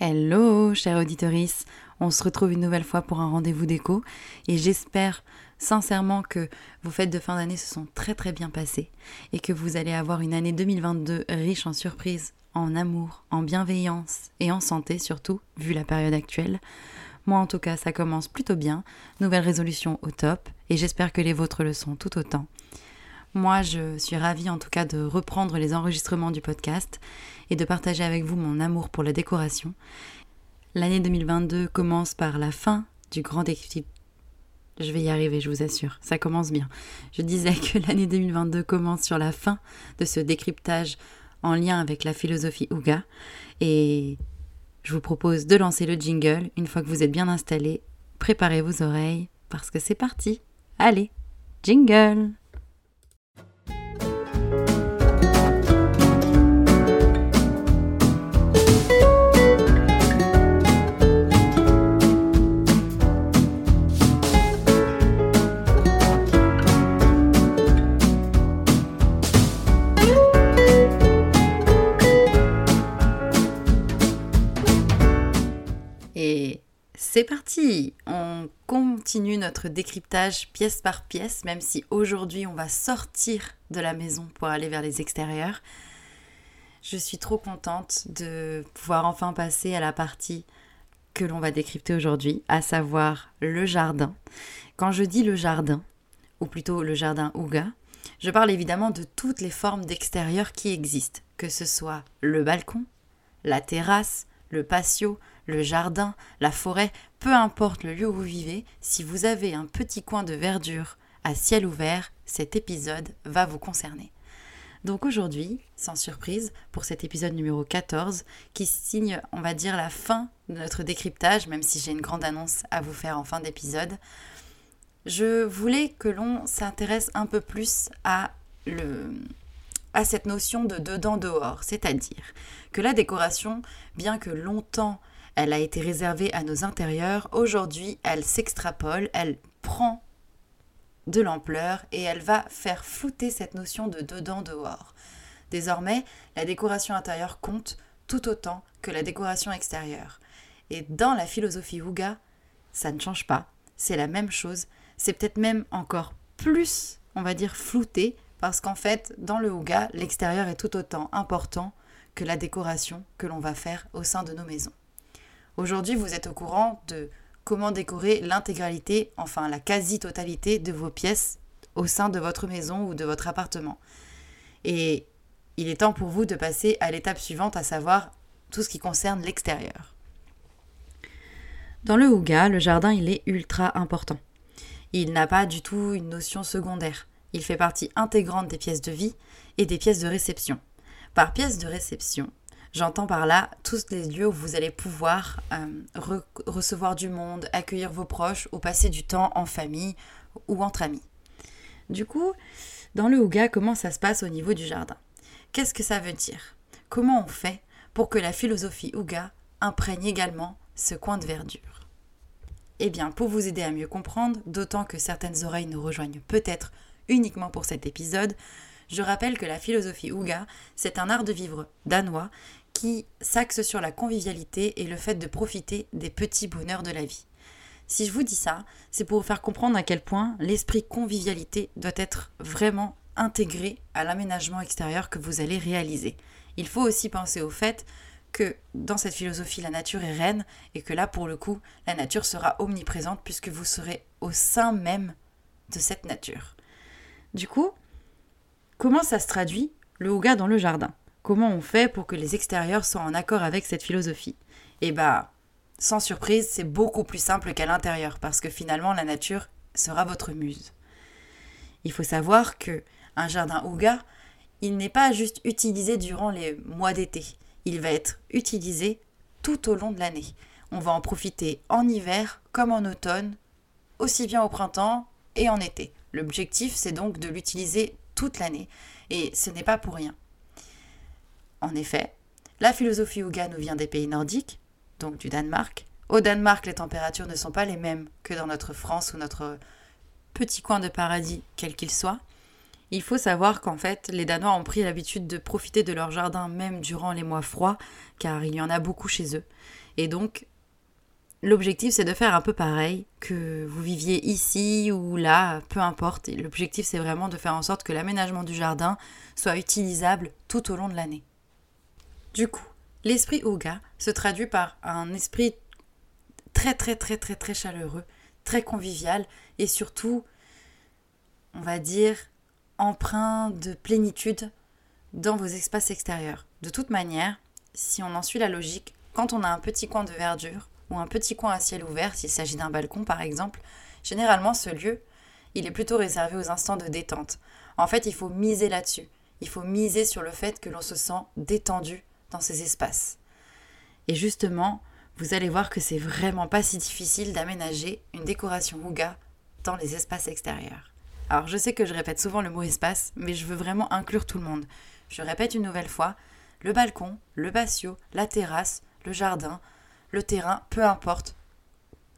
Hello, chère auditorice. On se retrouve une nouvelle fois pour un rendez-vous d'écho et j'espère sincèrement que vos fêtes de fin d'année se sont très très bien passées et que vous allez avoir une année 2022 riche en surprises, en amour, en bienveillance et en santé surtout, vu la période actuelle. Moi en tout cas, ça commence plutôt bien. Nouvelle résolution au top et j'espère que les vôtres le sont tout autant. Moi, je suis ravie en tout cas de reprendre les enregistrements du podcast et de partager avec vous mon amour pour la décoration. L'année 2022 commence par la fin du grand décryptage. Je vais y arriver, je vous assure, ça commence bien. Je disais que l'année 2022 commence sur la fin de ce décryptage en lien avec la philosophie Ouga et je vous propose de lancer le jingle une fois que vous êtes bien installés. Préparez vos oreilles parce que c'est parti. Allez, jingle c'est parti On continue notre décryptage pièce par pièce, même si aujourd'hui on va sortir de la maison pour aller vers les extérieurs. Je suis trop contente de pouvoir enfin passer à la partie que l'on va décrypter aujourd'hui, à savoir le jardin. Quand je dis le jardin, ou plutôt le jardin Ouga, je parle évidemment de toutes les formes d'extérieur qui existent, que ce soit le balcon, la terrasse, le patio, le jardin, la forêt, peu importe le lieu où vous vivez, si vous avez un petit coin de verdure à ciel ouvert, cet épisode va vous concerner. Donc aujourd'hui, sans surprise, pour cet épisode numéro 14, qui signe, on va dire, la fin de notre décryptage, même si j'ai une grande annonce à vous faire en fin d'épisode, je voulais que l'on s'intéresse un peu plus à, le, à cette notion de dedans-dehors, c'est-à-dire que la décoration, bien que longtemps elle a été réservée à nos intérieurs, aujourd'hui elle s'extrapole, elle prend de l'ampleur et elle va faire flouter cette notion de dedans-dehors. Désormais, la décoration intérieure compte tout autant que la décoration extérieure. Et dans la philosophie Ouga, ça ne change pas, c'est la même chose, c'est peut-être même encore plus, on va dire, flouté, parce qu'en fait, dans le Ouga, l'extérieur est tout autant important que la décoration que l'on va faire au sein de nos maisons. Aujourd'hui, vous êtes au courant de comment décorer l'intégralité, enfin la quasi-totalité de vos pièces au sein de votre maison ou de votre appartement. Et il est temps pour vous de passer à l'étape suivante, à savoir tout ce qui concerne l'extérieur. Dans le Ouga, le jardin, il est ultra important. Il n'a pas du tout une notion secondaire. Il fait partie intégrante des pièces de vie et des pièces de réception. Par pièce de réception, J'entends par là tous les lieux où vous allez pouvoir euh, recevoir du monde, accueillir vos proches ou passer du temps en famille ou entre amis. Du coup, dans le Ouga, comment ça se passe au niveau du jardin? Qu'est-ce que ça veut dire? Comment on fait pour que la philosophie Ouga imprègne également ce coin de verdure? Eh bien, pour vous aider à mieux comprendre, d'autant que certaines oreilles nous rejoignent peut-être uniquement pour cet épisode, je rappelle que la philosophie Ouga, c'est un art de vivre danois qui s'axe sur la convivialité et le fait de profiter des petits bonheurs de la vie. Si je vous dis ça, c'est pour vous faire comprendre à quel point l'esprit convivialité doit être vraiment intégré à l'aménagement extérieur que vous allez réaliser. Il faut aussi penser au fait que dans cette philosophie, la nature est reine et que là, pour le coup, la nature sera omniprésente puisque vous serez au sein même de cette nature. Du coup, comment ça se traduit le Ouga dans le jardin? Comment on fait pour que les extérieurs soient en accord avec cette philosophie Eh bah, sans surprise, c'est beaucoup plus simple qu'à l'intérieur, parce que finalement la nature sera votre muse. Il faut savoir que un jardin Ouga, il n'est pas juste utilisé durant les mois d'été, il va être utilisé tout au long de l'année. On va en profiter en hiver comme en automne, aussi bien au printemps et en été. L'objectif, c'est donc de l'utiliser toute l'année, et ce n'est pas pour rien. En effet, la philosophie Ouga nous vient des pays nordiques, donc du Danemark. Au Danemark, les températures ne sont pas les mêmes que dans notre France ou notre petit coin de paradis, quel qu'il soit. Il faut savoir qu'en fait, les Danois ont pris l'habitude de profiter de leur jardin même durant les mois froids, car il y en a beaucoup chez eux. Et donc, l'objectif, c'est de faire un peu pareil, que vous viviez ici ou là, peu importe. L'objectif, c'est vraiment de faire en sorte que l'aménagement du jardin soit utilisable tout au long de l'année. Du coup, l'esprit Ouga se traduit par un esprit très très très très très chaleureux, très convivial et surtout, on va dire, empreint de plénitude dans vos espaces extérieurs. De toute manière, si on en suit la logique, quand on a un petit coin de verdure ou un petit coin à ciel ouvert, s'il s'agit d'un balcon par exemple, généralement ce lieu, il est plutôt réservé aux instants de détente. En fait, il faut miser là-dessus. Il faut miser sur le fait que l'on se sent détendu ces espaces. Et justement, vous allez voir que c'est vraiment pas si difficile d'aménager une décoration Ouga dans les espaces extérieurs. Alors je sais que je répète souvent le mot espace, mais je veux vraiment inclure tout le monde. Je répète une nouvelle fois, le balcon, le patio, la terrasse, le jardin, le terrain, peu importe,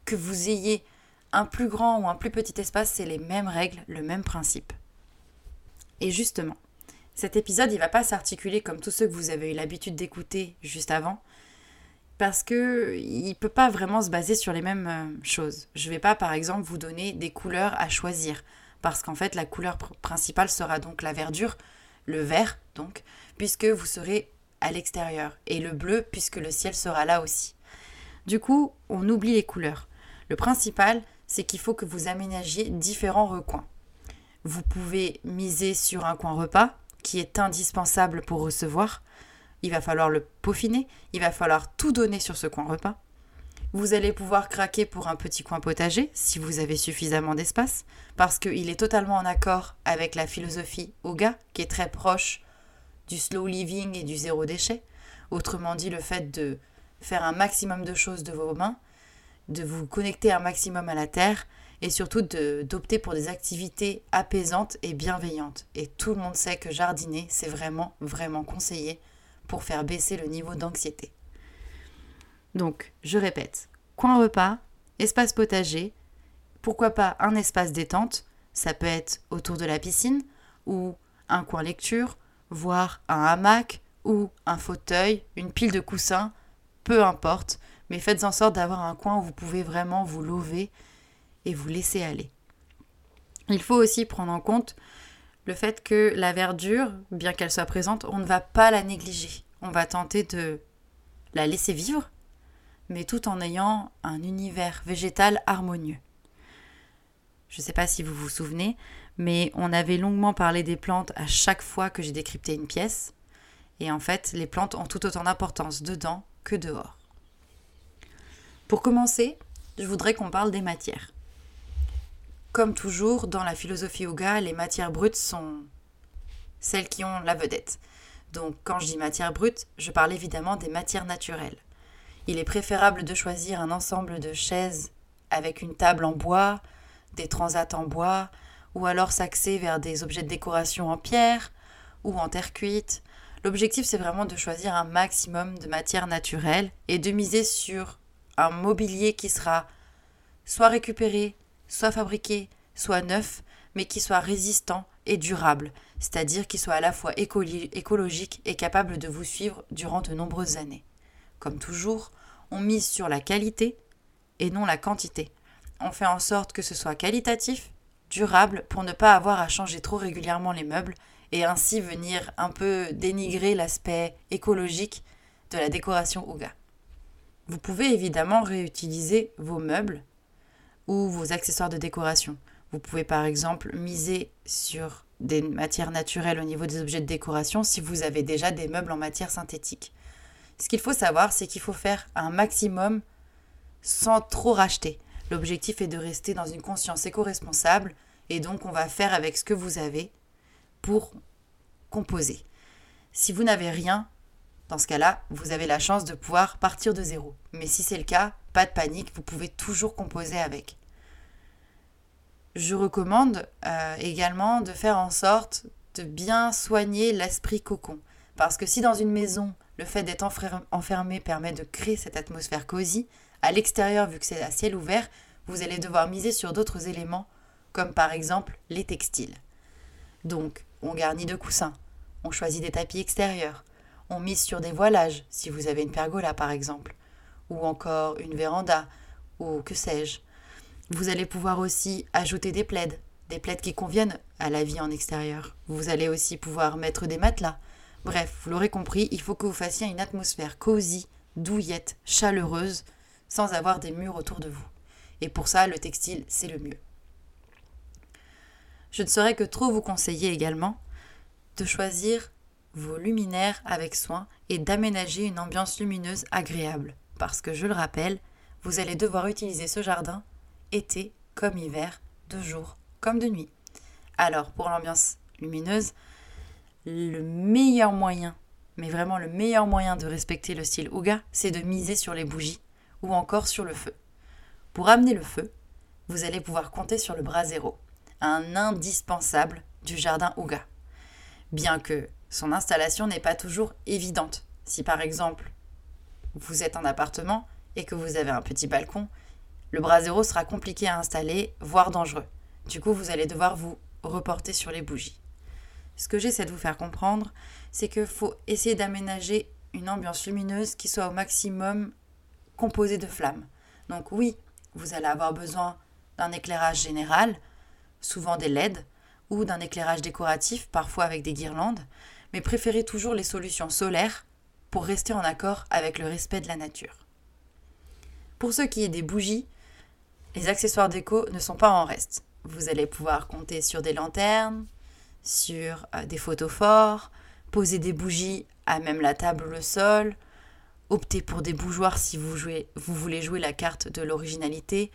que vous ayez un plus grand ou un plus petit espace, c'est les mêmes règles, le même principe. Et justement, cet épisode, il va pas s'articuler comme tous ceux que vous avez eu l'habitude d'écouter juste avant, parce que il peut pas vraiment se baser sur les mêmes euh, choses. Je vais pas, par exemple, vous donner des couleurs à choisir parce qu'en fait la couleur principale sera donc la verdure, le vert donc, puisque vous serez à l'extérieur, et le bleu puisque le ciel sera là aussi. Du coup, on oublie les couleurs. Le principal, c'est qu'il faut que vous aménagiez différents recoins. Vous pouvez miser sur un coin repas, qui est indispensable pour recevoir. Il va falloir le peaufiner, il va falloir tout donner sur ce coin repas. Vous allez pouvoir craquer pour un petit coin potager si vous avez suffisamment d'espace, parce qu'il est totalement en accord avec la philosophie Oga, qui est très proche du slow living et du zéro déchet. Autrement dit, le fait de faire un maximum de choses de vos mains, de vous connecter un maximum à la terre et surtout d'opter pour des activités apaisantes et bienveillantes. Et tout le monde sait que jardiner, c'est vraiment, vraiment conseillé pour faire baisser le niveau d'anxiété. Donc, je répète, coin repas, espace potager, pourquoi pas un espace détente, ça peut être autour de la piscine, ou un coin lecture, voire un hamac, ou un fauteuil, une pile de coussins, peu importe, mais faites en sorte d'avoir un coin où vous pouvez vraiment vous lever et vous laisser aller. Il faut aussi prendre en compte le fait que la verdure, bien qu'elle soit présente, on ne va pas la négliger. On va tenter de la laisser vivre, mais tout en ayant un univers végétal harmonieux. Je ne sais pas si vous vous souvenez, mais on avait longuement parlé des plantes à chaque fois que j'ai décrypté une pièce. Et en fait, les plantes ont tout autant d'importance dedans que dehors. Pour commencer, je voudrais qu'on parle des matières. Comme toujours, dans la philosophie yoga, les matières brutes sont celles qui ont la vedette. Donc quand je dis matières brutes, je parle évidemment des matières naturelles. Il est préférable de choisir un ensemble de chaises avec une table en bois, des transats en bois, ou alors s'axer vers des objets de décoration en pierre ou en terre cuite. L'objectif, c'est vraiment de choisir un maximum de matières naturelles et de miser sur un mobilier qui sera soit récupéré, soit fabriqué, soit neuf, mais qui soit résistant et durable, c'est-à-dire qui soit à la fois écologique et capable de vous suivre durant de nombreuses années. Comme toujours, on mise sur la qualité et non la quantité. On fait en sorte que ce soit qualitatif, durable, pour ne pas avoir à changer trop régulièrement les meubles et ainsi venir un peu dénigrer l'aspect écologique de la décoration Ouga. Vous pouvez évidemment réutiliser vos meubles ou vos accessoires de décoration. Vous pouvez par exemple miser sur des matières naturelles au niveau des objets de décoration si vous avez déjà des meubles en matière synthétique. Ce qu'il faut savoir, c'est qu'il faut faire un maximum sans trop racheter. L'objectif est de rester dans une conscience éco-responsable et donc on va faire avec ce que vous avez pour composer. Si vous n'avez rien, dans ce cas-là, vous avez la chance de pouvoir partir de zéro. Mais si c'est le cas, pas de panique, vous pouvez toujours composer avec. Je recommande euh, également de faire en sorte de bien soigner l'esprit cocon. Parce que si dans une maison, le fait d'être enfermé permet de créer cette atmosphère cosy. À l'extérieur, vu que c'est à ciel ouvert, vous allez devoir miser sur d'autres éléments, comme par exemple les textiles. Donc, on garnit de coussins, on choisit des tapis extérieurs, on mise sur des voilages, si vous avez une pergola par exemple, ou encore une véranda, ou que sais-je. Vous allez pouvoir aussi ajouter des plaides, des plaides qui conviennent à la vie en extérieur. Vous allez aussi pouvoir mettre des matelas. Bref, vous l'aurez compris, il faut que vous fassiez une atmosphère cosy, douillette, chaleureuse, sans avoir des murs autour de vous. Et pour ça, le textile, c'est le mieux. Je ne saurais que trop vous conseiller également de choisir vos luminaires avec soin et d'aménager une ambiance lumineuse agréable. Parce que, je le rappelle, vous allez devoir utiliser ce jardin été comme hiver, de jour comme de nuit. Alors, pour l'ambiance lumineuse, le meilleur moyen, mais vraiment le meilleur moyen de respecter le style Ouga, c'est de miser sur les bougies ou encore sur le feu. Pour amener le feu, vous allez pouvoir compter sur le brasero, un indispensable du jardin Ouga. Bien que son installation n'est pas toujours évidente. Si par exemple vous êtes en appartement et que vous avez un petit balcon, le brasero sera compliqué à installer, voire dangereux. Du coup, vous allez devoir vous reporter sur les bougies. Ce que j'essaie de vous faire comprendre, c'est qu'il faut essayer d'aménager une ambiance lumineuse qui soit au maximum composée de flammes. Donc oui, vous allez avoir besoin d'un éclairage général, souvent des LED, ou d'un éclairage décoratif, parfois avec des guirlandes, mais préférez toujours les solutions solaires pour rester en accord avec le respect de la nature. Pour ce qui est des bougies, les accessoires déco ne sont pas en reste. Vous allez pouvoir compter sur des lanternes, sur euh, des photos forts, poser des bougies à même la table ou le sol, opter pour des bougeoirs si vous, jouez, vous voulez jouer la carte de l'originalité.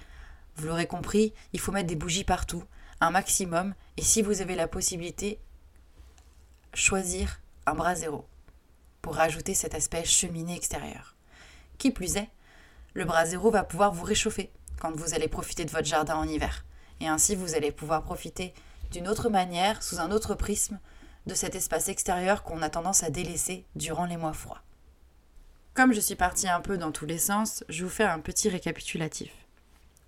Vous l'aurez compris, il faut mettre des bougies partout, un maximum, et si vous avez la possibilité, choisir un bras zéro pour rajouter cet aspect cheminée extérieure. Qui plus est, le bras va pouvoir vous réchauffer quand vous allez profiter de votre jardin en hiver. Et ainsi, vous allez pouvoir profiter d'une autre manière, sous un autre prisme, de cet espace extérieur qu'on a tendance à délaisser durant les mois froids. Comme je suis partie un peu dans tous les sens, je vous fais un petit récapitulatif.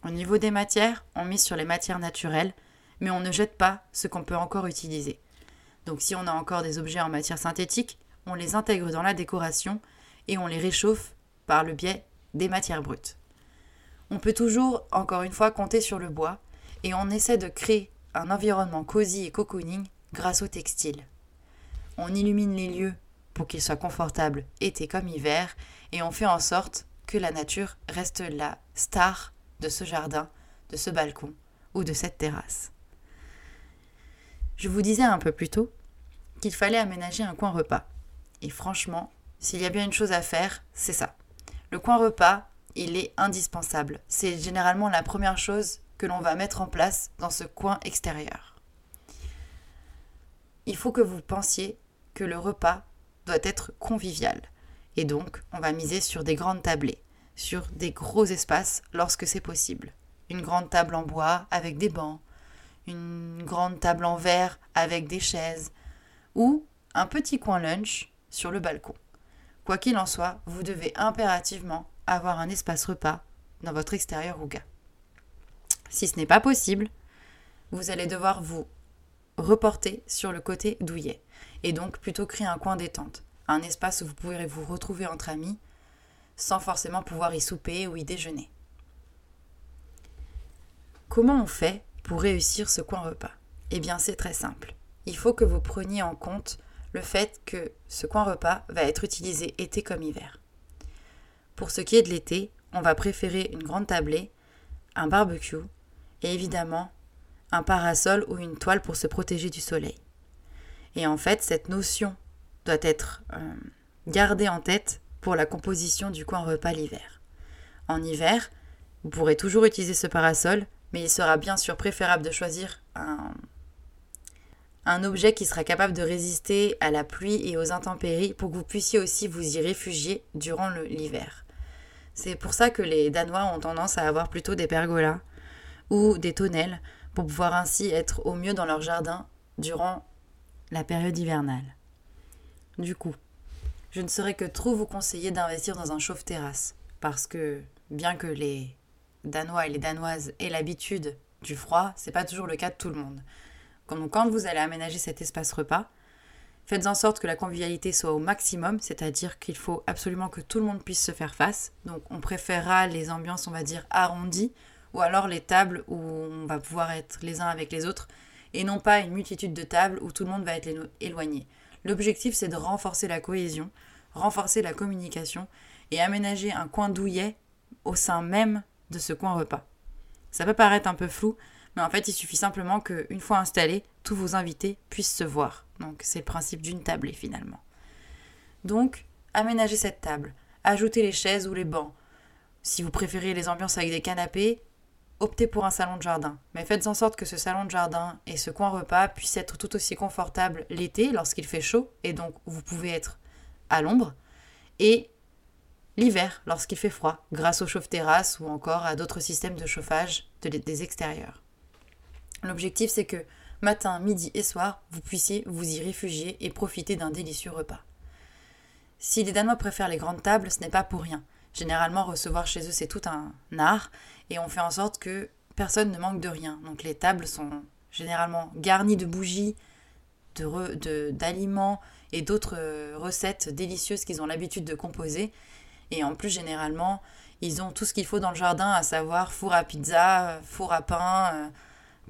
Au niveau des matières, on mise sur les matières naturelles, mais on ne jette pas ce qu'on peut encore utiliser. Donc si on a encore des objets en matière synthétique, on les intègre dans la décoration et on les réchauffe par le biais des matières brutes. On peut toujours, encore une fois, compter sur le bois et on essaie de créer un environnement cosy et cocooning grâce au textile. On illumine les lieux pour qu'ils soient confortables été comme hiver et on fait en sorte que la nature reste la star de ce jardin, de ce balcon ou de cette terrasse. Je vous disais un peu plus tôt qu'il fallait aménager un coin repas. Et franchement, s'il y a bien une chose à faire, c'est ça. Le coin repas, il est indispensable. C'est généralement la première chose que l'on va mettre en place dans ce coin extérieur. Il faut que vous pensiez que le repas doit être convivial. Et donc, on va miser sur des grandes tablées, sur des gros espaces lorsque c'est possible. Une grande table en bois avec des bancs, une grande table en verre avec des chaises, ou un petit coin lunch sur le balcon. Quoi qu'il en soit, vous devez impérativement avoir un espace repas dans votre extérieur Ouga. Si ce n'est pas possible, vous allez devoir vous reporter sur le côté douillet et donc plutôt créer un coin détente, un espace où vous pourrez vous retrouver entre amis sans forcément pouvoir y souper ou y déjeuner. Comment on fait pour réussir ce coin repas? Eh bien, c'est très simple. Il faut que vous preniez en compte le fait que ce coin repas va être utilisé été comme hiver. Pour ce qui est de l'été, on va préférer une grande tablée, un barbecue et évidemment un parasol ou une toile pour se protéger du soleil. Et en fait, cette notion doit être euh, gardée en tête pour la composition du coin repas l'hiver. En hiver, vous pourrez toujours utiliser ce parasol, mais il sera bien sûr préférable de choisir un, un objet qui sera capable de résister à la pluie et aux intempéries pour que vous puissiez aussi vous y réfugier durant l'hiver. C'est pour ça que les Danois ont tendance à avoir plutôt des pergolas ou des tonnelles pour pouvoir ainsi être au mieux dans leur jardin durant la période hivernale. Du coup, je ne saurais que trop vous conseiller d'investir dans un chauffe-terrasse parce que bien que les Danois et les Danoises aient l'habitude du froid, c'est pas toujours le cas de tout le monde. Donc quand vous allez aménager cet espace repas, faites en sorte que la convivialité soit au maximum, c'est-à-dire qu'il faut absolument que tout le monde puisse se faire face. Donc on préférera les ambiances, on va dire, arrondies, ou alors les tables où on va pouvoir être les uns avec les autres, et non pas une multitude de tables où tout le monde va être éloigné. L'objectif, c'est de renforcer la cohésion, renforcer la communication, et aménager un coin douillet au sein même de ce coin repas. Ça peut paraître un peu flou, mais en fait, il suffit simplement qu'une fois installés, tous vos invités puissent se voir. Donc, c'est le principe d'une tablée finalement. Donc, aménagez cette table, ajoutez les chaises ou les bancs. Si vous préférez les ambiances avec des canapés, optez pour un salon de jardin. Mais faites en sorte que ce salon de jardin et ce coin repas puissent être tout aussi confortables l'été lorsqu'il fait chaud et donc vous pouvez être à l'ombre et l'hiver lorsqu'il fait froid grâce aux chauffe-terrasses ou encore à d'autres systèmes de chauffage des extérieurs. L'objectif, c'est que matin, midi et soir, vous puissiez vous y réfugier et profiter d'un délicieux repas. Si les Danois préfèrent les grandes tables, ce n'est pas pour rien. Généralement, recevoir chez eux, c'est tout un art, et on fait en sorte que personne ne manque de rien. Donc les tables sont généralement garnies de bougies, d'aliments et d'autres euh, recettes délicieuses qu'ils ont l'habitude de composer. Et en plus, généralement, ils ont tout ce qu'il faut dans le jardin, à savoir four à pizza, four à pain, euh,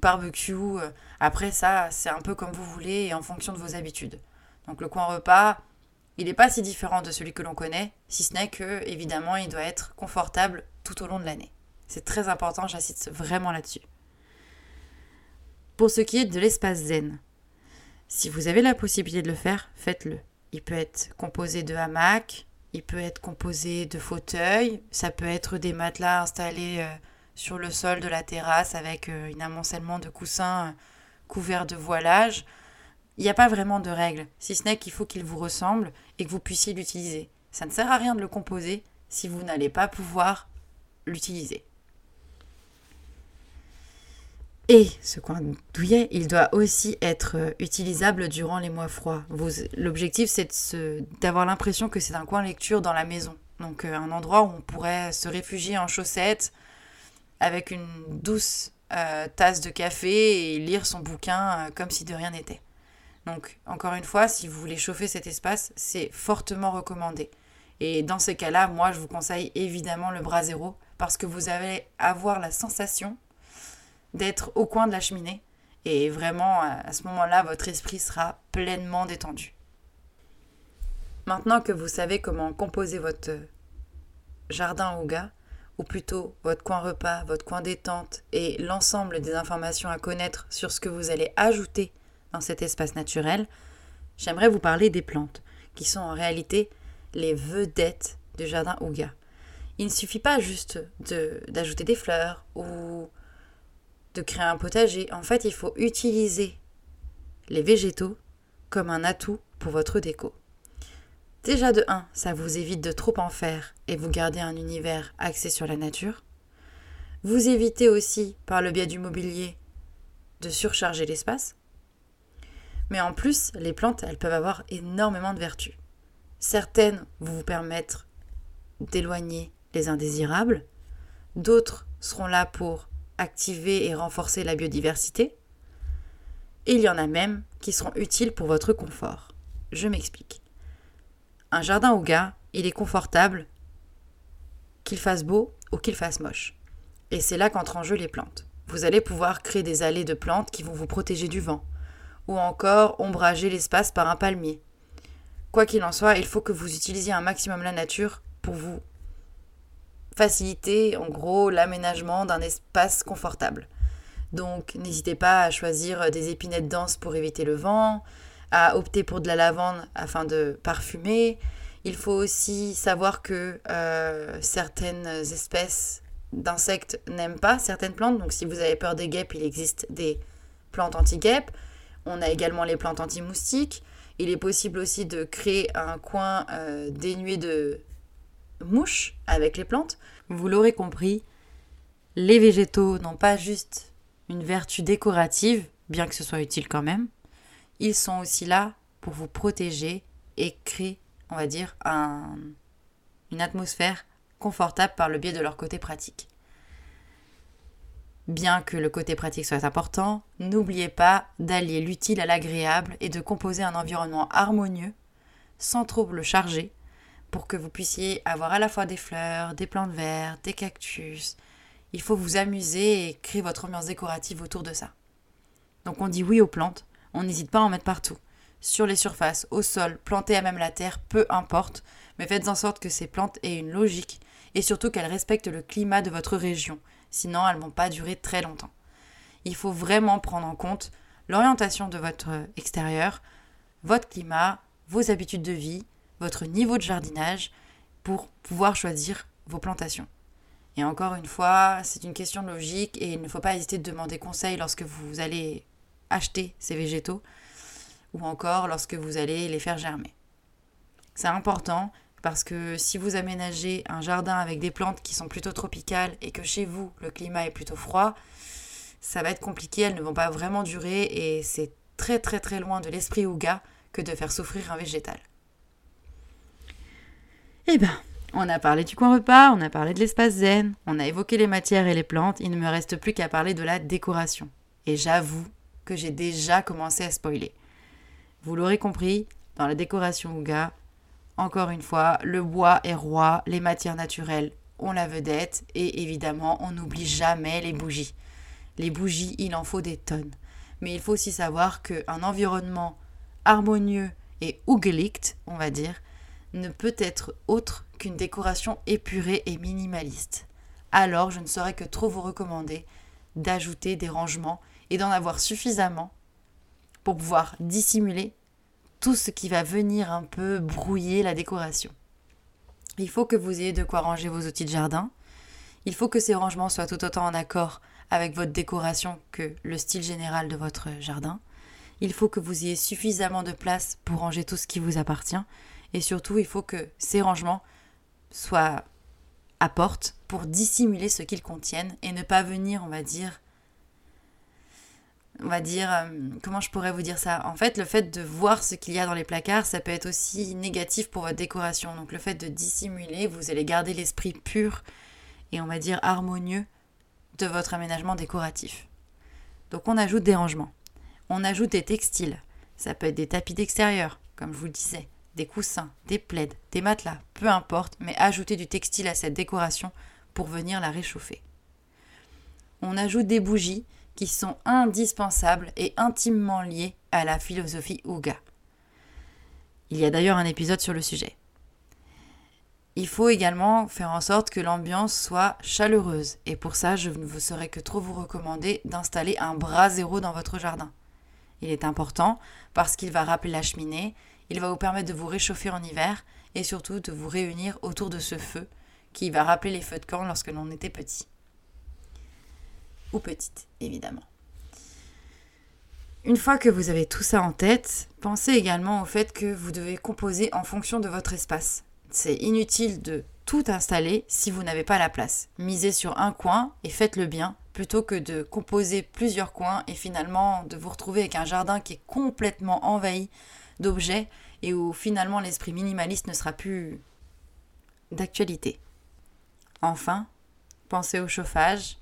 barbecue. Euh, après ça, c'est un peu comme vous voulez et en fonction de vos habitudes. Donc le coin repas, il n'est pas si différent de celui que l'on connaît, si ce n'est que, évidemment, il doit être confortable tout au long de l'année. C'est très important, j'insiste vraiment là-dessus. Pour ce qui est de l'espace zen, si vous avez la possibilité de le faire, faites-le. Il peut être composé de hamacs, il peut être composé de fauteuils, ça peut être des matelas installés euh, sur le sol de la terrasse avec euh, un amoncellement de coussins euh, couverts de voilage. Il n'y a pas vraiment de règle, si ce n'est qu'il faut qu'il vous ressemble et que vous puissiez l'utiliser. Ça ne sert à rien de le composer si vous n'allez pas pouvoir l'utiliser. Et ce coin douillet, il doit aussi être euh, utilisable durant les mois froids. L'objectif, c'est d'avoir l'impression que c'est un coin lecture dans la maison. Donc un endroit où on pourrait se réfugier en chaussettes, avec une douce euh, tasse de café et lire son bouquin euh, comme si de rien n'était. Donc, encore une fois, si vous voulez chauffer cet espace, c'est fortement recommandé. Et dans ces cas-là, moi, je vous conseille évidemment le bras zéro parce que vous allez avoir la sensation d'être au coin de la cheminée et vraiment, à ce moment-là, votre esprit sera pleinement détendu. Maintenant que vous savez comment composer votre jardin au gars, ou plutôt votre coin repas, votre coin détente et l'ensemble des informations à connaître sur ce que vous allez ajouter dans cet espace naturel, j'aimerais vous parler des plantes, qui sont en réalité les vedettes du jardin Ouga. Il ne suffit pas juste d'ajouter des fleurs ou de créer un potager. En fait, il faut utiliser les végétaux comme un atout pour votre déco. Déjà de 1, ça vous évite de trop en faire et vous gardez un univers axé sur la nature. Vous évitez aussi, par le biais du mobilier, de surcharger l'espace. Mais en plus, les plantes, elles peuvent avoir énormément de vertus. Certaines vont vous permettre d'éloigner les indésirables, d'autres seront là pour activer et renforcer la biodiversité, et il y en a même qui seront utiles pour votre confort. Je m'explique. Un jardin au gars, il est confortable, qu'il fasse beau ou qu'il fasse moche. Et c'est là qu'entrent en jeu les plantes. Vous allez pouvoir créer des allées de plantes qui vont vous protéger du vent, ou encore ombrager l'espace par un palmier. Quoi qu'il en soit, il faut que vous utilisiez un maximum la nature pour vous faciliter en gros l'aménagement d'un espace confortable. Donc n'hésitez pas à choisir des épinettes denses pour éviter le vent, à opter pour de la lavande afin de parfumer. Il faut aussi savoir que euh, certaines espèces d'insectes n'aiment pas certaines plantes. Donc si vous avez peur des guêpes, il existe des plantes anti-guêpes. On a également les plantes anti-moustiques. Il est possible aussi de créer un coin euh, dénué de mouches avec les plantes. Vous l'aurez compris, les végétaux n'ont pas juste une vertu décorative, bien que ce soit utile quand même, ils sont aussi là pour vous protéger et créer, on va dire, une atmosphère confortable par le biais de leur côté pratique. Bien que le côté pratique soit important, n'oubliez pas d'allier l'utile à l'agréable et de composer un environnement harmonieux, sans trop le pour que vous puissiez avoir à la fois des fleurs, des plantes vertes, des cactus. Il faut vous amuser et créer votre ambiance décorative autour de ça. Donc on dit oui aux plantes, on n'hésite pas à en mettre partout. Sur les surfaces, au sol, plantées à même la terre, peu importe, mais faites en sorte que ces plantes aient une logique et surtout qu'elles respectent le climat de votre région, sinon elles ne vont pas durer très longtemps. Il faut vraiment prendre en compte l'orientation de votre extérieur, votre climat, vos habitudes de vie, votre niveau de jardinage pour pouvoir choisir vos plantations. Et encore une fois, c'est une question logique et il ne faut pas hésiter de demander conseil lorsque vous allez acheter ces végétaux ou encore lorsque vous allez les faire germer. C'est important parce que si vous aménagez un jardin avec des plantes qui sont plutôt tropicales et que chez vous le climat est plutôt froid, ça va être compliqué, elles ne vont pas vraiment durer et c'est très très très loin de l'esprit Ouga que de faire souffrir un végétal. Eh ben, on a parlé du coin repas, on a parlé de l'espace zen, on a évoqué les matières et les plantes, il ne me reste plus qu'à parler de la décoration. Et j'avoue que j'ai déjà commencé à spoiler. Vous l'aurez compris, dans la décoration Ouga, encore une fois, le bois est roi, les matières naturelles ont la vedette et évidemment, on n'oublie jamais les bougies. Les bougies, il en faut des tonnes. Mais il faut aussi savoir qu'un environnement harmonieux et ougelicht, on va dire, ne peut être autre qu'une décoration épurée et minimaliste. Alors, je ne saurais que trop vous recommander d'ajouter des rangements d'en avoir suffisamment pour pouvoir dissimuler tout ce qui va venir un peu brouiller la décoration. Il faut que vous ayez de quoi ranger vos outils de jardin. Il faut que ces rangements soient tout autant en accord avec votre décoration que le style général de votre jardin. Il faut que vous ayez suffisamment de place pour ranger tout ce qui vous appartient. Et surtout, il faut que ces rangements soient à porte pour dissimuler ce qu'ils contiennent et ne pas venir, on va dire, on va dire, euh, comment je pourrais vous dire ça? En fait, le fait de voir ce qu'il y a dans les placards, ça peut être aussi négatif pour votre décoration. Donc le fait de dissimuler, vous allez garder l'esprit pur et on va dire harmonieux de votre aménagement décoratif. Donc on ajoute des rangements. On ajoute des textiles. Ça peut être des tapis d'extérieur, comme je vous le disais, des coussins, des plaids, des matelas, peu importe, mais ajouter du textile à cette décoration pour venir la réchauffer. On ajoute des bougies qui sont indispensables et intimement liés à la philosophie Ouga. Il y a d'ailleurs un épisode sur le sujet. Il faut également faire en sorte que l'ambiance soit chaleureuse et pour ça je ne vous saurais que trop vous recommander d'installer un bras zéro dans votre jardin. Il est important parce qu'il va rappeler la cheminée, il va vous permettre de vous réchauffer en hiver et surtout de vous réunir autour de ce feu qui va rappeler les feux de camp lorsque l'on était petit ou petite, évidemment. Une fois que vous avez tout ça en tête, pensez également au fait que vous devez composer en fonction de votre espace. C'est inutile de tout installer si vous n'avez pas la place. Misez sur un coin et faites-le bien plutôt que de composer plusieurs coins et finalement de vous retrouver avec un jardin qui est complètement envahi d'objets et où finalement l'esprit minimaliste ne sera plus d'actualité. Enfin, pensez au chauffage,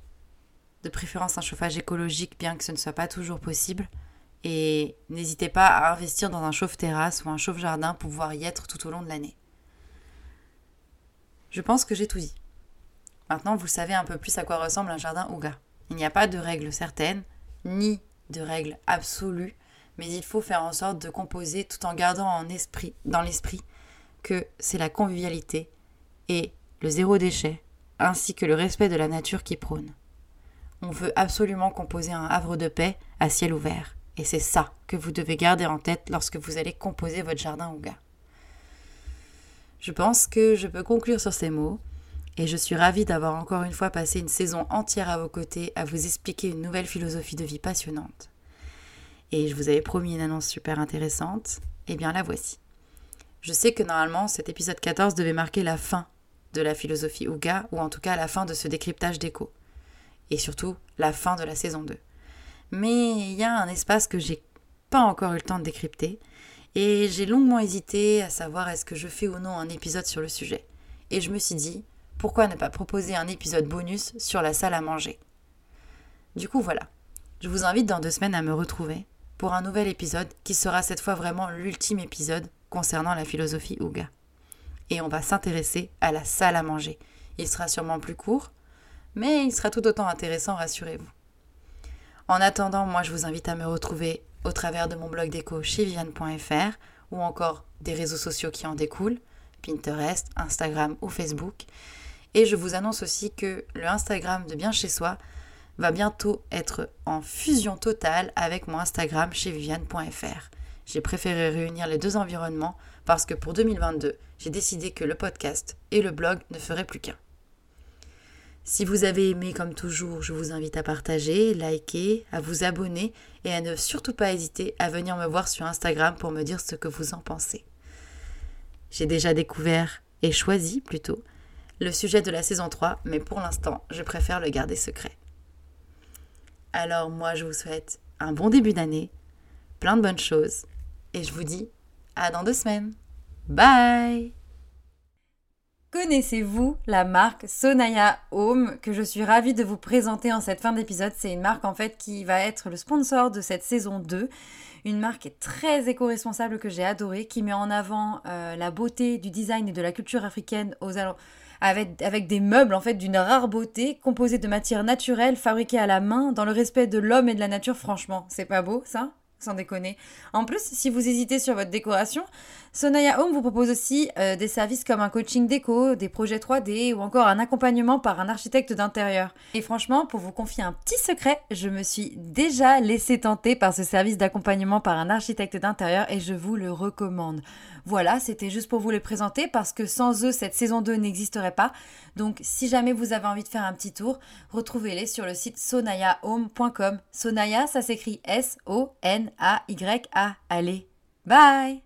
de préférence un chauffage écologique, bien que ce ne soit pas toujours possible. Et n'hésitez pas à investir dans un chauffe-terrasse ou un chauffe-jardin pour pouvoir y être tout au long de l'année. Je pense que j'ai tout dit. Maintenant, vous savez un peu plus à quoi ressemble un jardin Ouga. Il n'y a pas de règles certaines, ni de règles absolues, mais il faut faire en sorte de composer tout en gardant dans l'esprit que c'est la convivialité et le zéro déchet, ainsi que le respect de la nature qui prône on veut absolument composer un havre de paix à ciel ouvert. Et c'est ça que vous devez garder en tête lorsque vous allez composer votre jardin Ouga. Je pense que je peux conclure sur ces mots et je suis ravie d'avoir encore une fois passé une saison entière à vos côtés à vous expliquer une nouvelle philosophie de vie passionnante. Et je vous avais promis une annonce super intéressante, et eh bien la voici. Je sais que normalement cet épisode 14 devait marquer la fin de la philosophie Ouga, ou en tout cas la fin de ce décryptage d'écho et surtout la fin de la saison 2. Mais il y a un espace que j'ai pas encore eu le temps de décrypter et j'ai longuement hésité à savoir est-ce que je fais ou non un épisode sur le sujet. Et je me suis dit, pourquoi ne pas proposer un épisode bonus sur la salle à manger? Du coup, voilà. Je vous invite dans deux semaines à me retrouver pour un nouvel épisode qui sera cette fois vraiment l'ultime épisode concernant la philosophie Ouga. Et on va s'intéresser à la salle à manger. Il sera sûrement plus court, mais il sera tout autant intéressant, rassurez-vous. En attendant, moi je vous invite à me retrouver au travers de mon blog déco chez viviane.fr ou encore des réseaux sociaux qui en découlent, Pinterest, Instagram ou Facebook. Et je vous annonce aussi que le Instagram de Bien chez soi va bientôt être en fusion totale avec mon Instagram chez viviane.fr. J'ai préféré réunir les deux environnements parce que pour 2022, j'ai décidé que le podcast et le blog ne feraient plus qu'un. Si vous avez aimé comme toujours, je vous invite à partager, liker, à vous abonner et à ne surtout pas hésiter à venir me voir sur Instagram pour me dire ce que vous en pensez. J'ai déjà découvert et choisi plutôt le sujet de la saison 3, mais pour l'instant, je préfère le garder secret. Alors moi, je vous souhaite un bon début d'année, plein de bonnes choses, et je vous dis à dans deux semaines. Bye Connaissez-vous la marque Sonaya Home que je suis ravie de vous présenter en cette fin d'épisode C'est une marque en fait qui va être le sponsor de cette saison 2. Une marque très éco-responsable que j'ai adorée, qui met en avant euh, la beauté du design et de la culture africaine avec des meubles en fait d'une rare beauté, composés de matières naturelles, fabriquées à la main, dans le respect de l'homme et de la nature. Franchement, c'est pas beau ça? Sans déconner. En plus, si vous hésitez sur votre décoration, Sonaya Home vous propose aussi euh, des services comme un coaching déco, des projets 3D ou encore un accompagnement par un architecte d'intérieur. Et franchement, pour vous confier un petit secret, je me suis déjà laissé tenter par ce service d'accompagnement par un architecte d'intérieur et je vous le recommande. Voilà, c'était juste pour vous les présenter parce que sans eux, cette saison 2 n'existerait pas. Donc si jamais vous avez envie de faire un petit tour, retrouvez-les sur le site sonayahome.com. Sonaya, ça s'écrit S-O-N-A-Y-A. Allez, bye